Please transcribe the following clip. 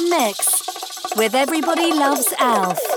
Mix with Everybody Loves Alf.